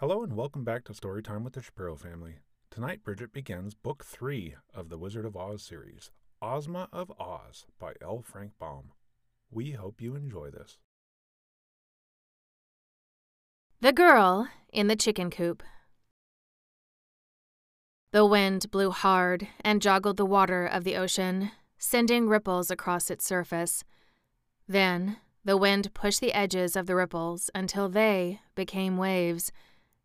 Hello and welcome back to Storytime with the Shapiro family. Tonight, Bridget begins Book 3 of the Wizard of Oz series, Ozma of Oz by L. Frank Baum. We hope you enjoy this. The Girl in the Chicken Coop. The wind blew hard and joggled the water of the ocean, sending ripples across its surface. Then the wind pushed the edges of the ripples until they became waves,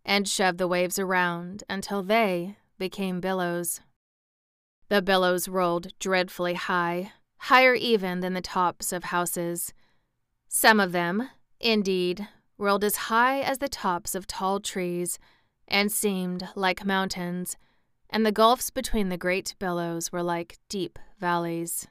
and shoved the waves around until they became billows. The billows rolled dreadfully high, higher even than the tops of houses. Some of them, indeed, rolled as high as the tops of tall trees and seemed like mountains, and the gulfs between the great billows were like deep valleys.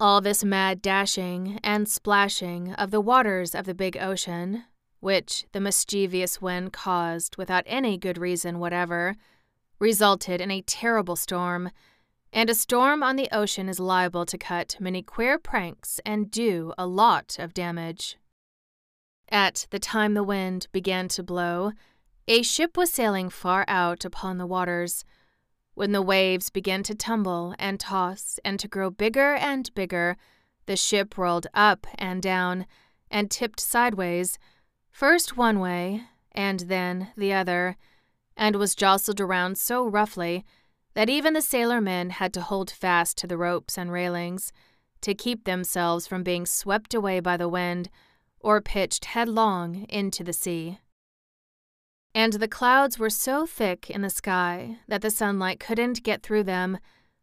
All this mad dashing and splashing of the waters of the big ocean, which the mischievous wind caused without any good reason whatever, resulted in a terrible storm, and a storm on the ocean is liable to cut many queer pranks and do a lot of damage. At the time the wind began to blow, a ship was sailing far out upon the waters when the waves began to tumble and toss and to grow bigger and bigger, the ship rolled up and down and tipped sideways, first one way and then the other, and was jostled around so roughly that even the sailor men had to hold fast to the ropes and railings to keep themselves from being swept away by the wind or pitched headlong into the sea. And the clouds were so thick in the sky that the sunlight couldn't get through them,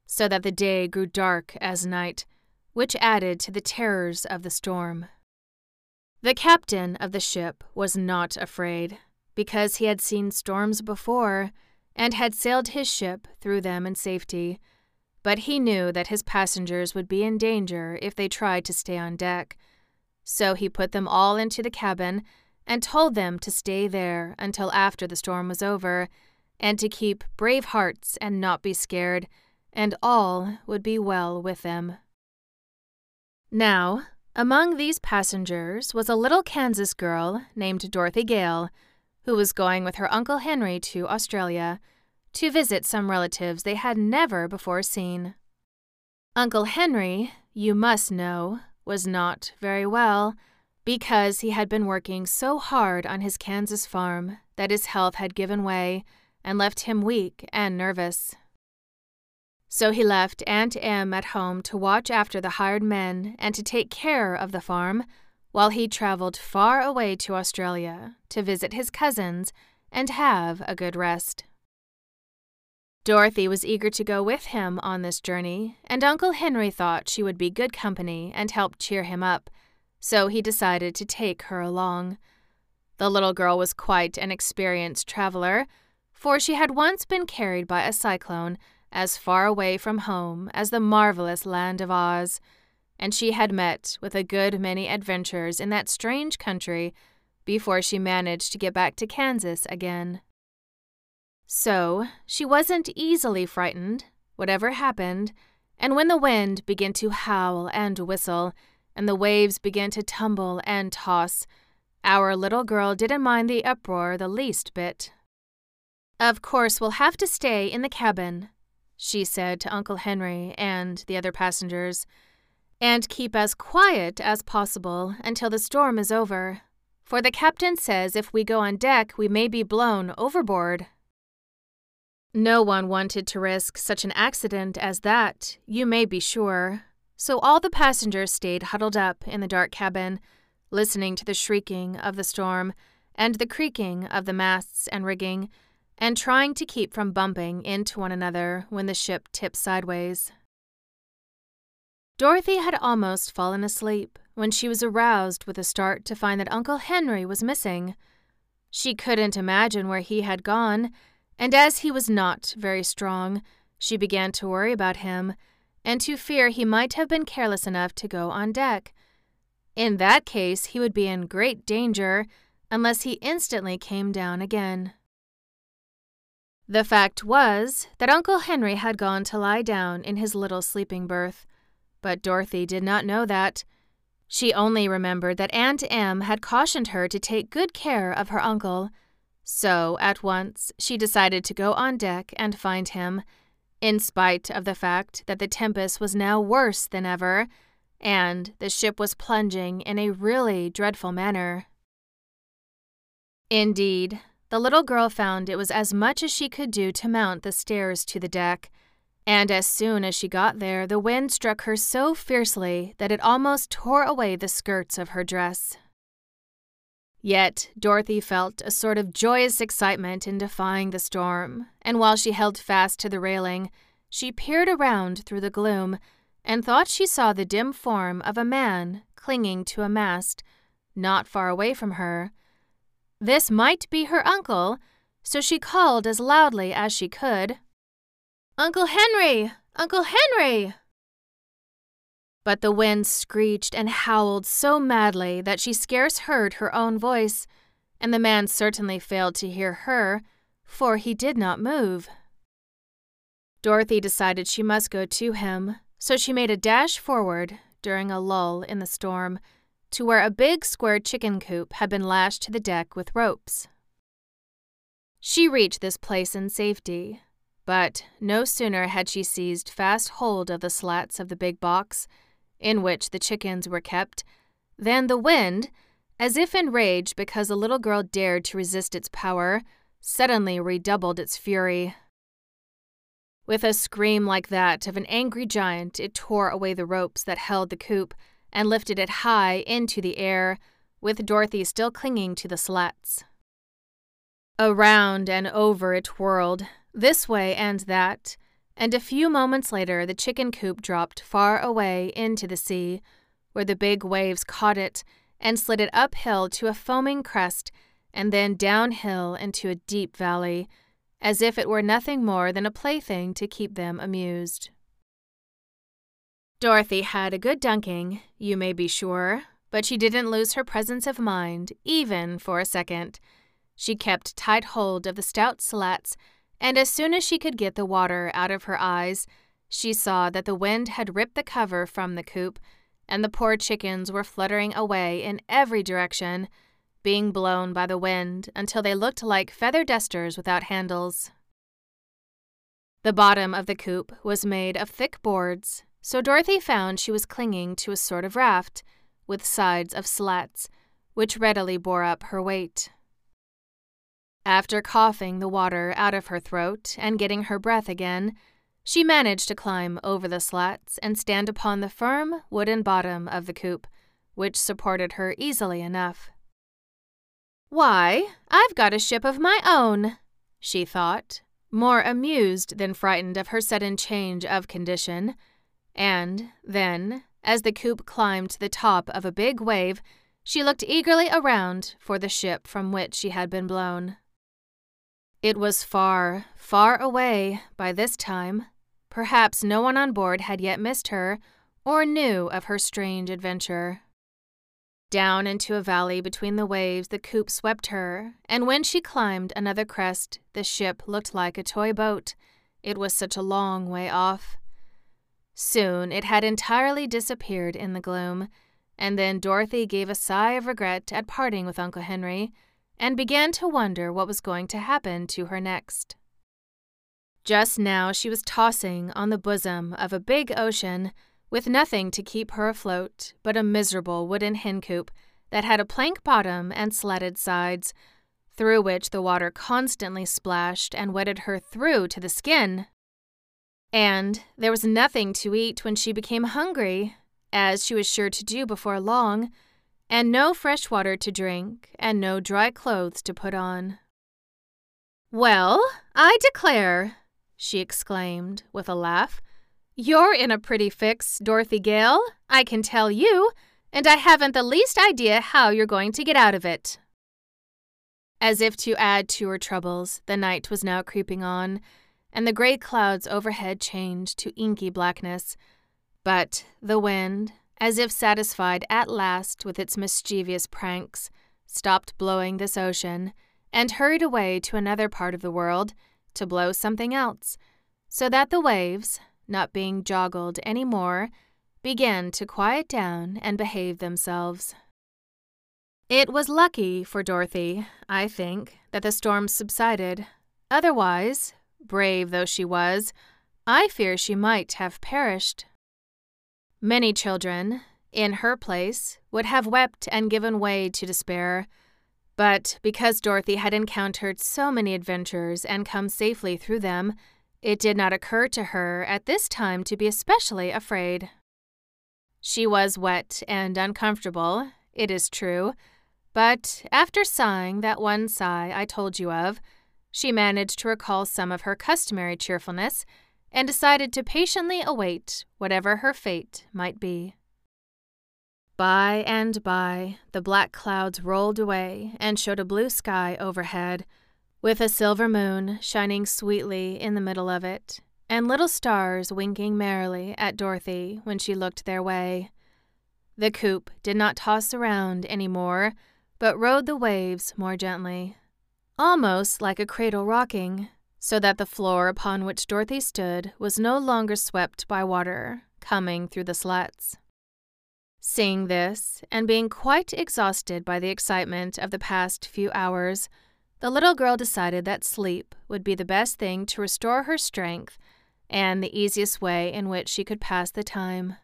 so that the day grew dark as night, which added to the terrors of the storm. The captain of the ship was not afraid, because he had seen storms before and had sailed his ship through them in safety. But he knew that his passengers would be in danger if they tried to stay on deck. So he put them all into the cabin and told them to stay there until after the storm was over, and to keep brave hearts and not be scared, and all would be well with them. Now, among these passengers was a little Kansas girl named Dorothy Gale, who was going with her Uncle Henry to Australia to visit some relatives they had never before seen. Uncle Henry, you must know, was not very well because he had been working so hard on his Kansas farm that his health had given way and left him weak and nervous. So he left Aunt Em at home to watch after the hired men and to take care of the farm while he traveled far away to Australia to visit his cousins and have a good rest. Dorothy was eager to go with him on this journey, and Uncle Henry thought she would be good company and help cheer him up so he decided to take her along. The little girl was quite an experienced traveler, for she had once been carried by a cyclone as far away from home as the marvelous land of Oz, and she had met with a good many adventures in that strange country before she managed to get back to Kansas again. So, she wasn't easily frightened, whatever happened, and when the wind began to howl and whistle, and the waves began to tumble and toss, our little girl didn't mind the uproar the least bit. Of course, we'll have to stay in the cabin, she said to Uncle Henry and the other passengers, and keep as quiet as possible until the storm is over, for the captain says if we go on deck we may be blown overboard. No one wanted to risk such an accident as that, you may be sure, so all the passengers stayed huddled up in the dark cabin, listening to the shrieking of the storm and the creaking of the masts and rigging, and trying to keep from bumping into one another when the ship tipped sideways. Dorothy had almost fallen asleep when she was aroused with a start to find that Uncle Henry was missing. She couldn't imagine where he had gone, and as he was not very strong, she began to worry about him and to fear he might have been careless enough to go on deck. In that case, he would be in great danger unless he instantly came down again. The fact was that Uncle Henry had gone to lie down in his little sleeping berth, but Dorothy did not know that. She only remembered that Aunt Em had cautioned her to take good care of her uncle, so at once she decided to go on deck and find him, in spite of the fact that the tempest was now worse than ever, and the ship was plunging in a really dreadful manner. Indeed, the little girl found it was as much as she could do to mount the stairs to the deck, and as soon as she got there, the wind struck her so fiercely that it almost tore away the skirts of her dress. Yet Dorothy felt a sort of joyous excitement in defying the storm, and while she held fast to the railing, she peered around through the gloom and thought she saw the dim form of a man clinging to a mast not far away from her. This might be her uncle, so she called as loudly as she could, Uncle Henry! Uncle Henry! But the wind screeched and howled so madly that she scarce heard her own voice, and the man certainly failed to hear her, for he did not move. Dorothy decided she must go to him, so she made a dash forward during a lull in the storm to where a big square chicken coop had been lashed to the deck with ropes. She reached this place in safety, but no sooner had she seized fast hold of the slats of the big box in which the chickens were kept than the wind, as if enraged because the little girl dared to resist its power, suddenly redoubled its fury. With a scream like that of an angry giant, it tore away the ropes that held the coop and lifted it high into the air, with Dorothy still clinging to the slats. Around and over it whirled, this way and that, and a few moments later the chicken coop dropped far away into the sea, where the big waves caught it and slid it uphill to a foaming crest and then downhill into a deep valley as if it were nothing more than a plaything to keep them amused. Dorothy had a good dunking, you may be sure, but she didn't lose her presence of mind, even for a second. She kept tight hold of the stout slats, and as soon as she could get the water out of her eyes, she saw that the wind had ripped the cover from the coop, and the poor chickens were fluttering away in every direction being blown by the wind until they looked like feather dusters without handles. The bottom of the coop was made of thick boards, so Dorothy found she was clinging to a sort of raft with sides of slats, which readily bore up her weight. After coughing the water out of her throat and getting her breath again, she managed to climb over the slats and stand upon the firm wooden bottom of the coop, which supported her easily enough. Why, I've got a ship of my own, she thought, more amused than frightened of her sudden change of condition. And then, as the coop climbed to the top of a big wave, she looked eagerly around for the ship from which she had been blown. It was far, far away by this time. Perhaps no one on board had yet missed her or knew of her strange adventure. Down into a valley between the waves, the coop swept her, and when she climbed another crest, the ship looked like a toy boat. It was such a long way off. Soon it had entirely disappeared in the gloom, and then Dorothy gave a sigh of regret at parting with Uncle Henry and began to wonder what was going to happen to her next. Just now she was tossing on the bosom of a big ocean with nothing to keep her afloat but a miserable wooden hen coop that had a plank bottom and slatted sides, through which the water constantly splashed and wetted her through to the skin. And there was nothing to eat when she became hungry, as she was sure to do before long, and no fresh water to drink, and no dry clothes to put on. Well, I declare, she exclaimed with a laugh. You're in a pretty fix, Dorothy Gale, I can tell you, and I haven't the least idea how you're going to get out of it. As if to add to her troubles, the night was now creeping on, and the gray clouds overhead changed to inky blackness. But the wind, as if satisfied at last with its mischievous pranks, stopped blowing this ocean and hurried away to another part of the world to blow something else, so that the waves, not being joggled any more, began to quiet down and behave themselves. It was lucky for Dorothy, I think, that the storm subsided. Otherwise, brave though she was, I fear she might have perished. Many children, in her place, would have wept and given way to despair. But because Dorothy had encountered so many adventures and come safely through them, it did not occur to her at this time to be especially afraid. She was wet and uncomfortable, it is true, but after sighing that one sigh I told you of, she managed to recall some of her customary cheerfulness and decided to patiently await whatever her fate might be. By and by, the black clouds rolled away and showed a blue sky overhead, with a silver moon shining sweetly in the middle of it, and little stars winking merrily at Dorothy when she looked their way. The coop did not toss around any more, but rode the waves more gently, almost like a cradle rocking, so that the floor upon which Dorothy stood was no longer swept by water coming through the slats. Seeing this, and being quite exhausted by the excitement of the past few hours, the little girl decided that sleep would be the best thing to restore her strength and the easiest way in which she could pass the time.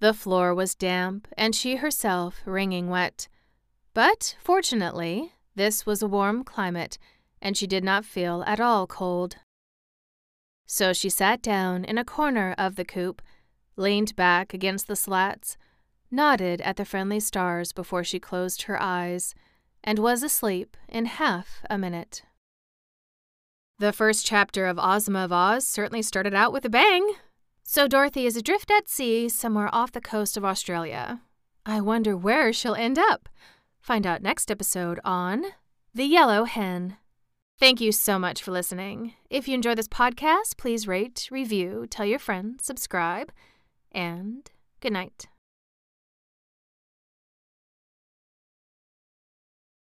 The floor was damp and she herself wringing wet, but fortunately, this was a warm climate and she did not feel at all cold. So she sat down in a corner of the coop, leaned back against the slats, nodded at the friendly stars before she closed her eyes, and was asleep in half a minute. The first chapter of Ozma of Oz certainly started out with a bang. So Dorothy is adrift at sea somewhere off the coast of Australia. I wonder where she'll end up. Find out next episode on The Yellow Hen. Thank you so much for listening. If you enjoy this podcast, please rate, review, tell your friends, subscribe, and good night.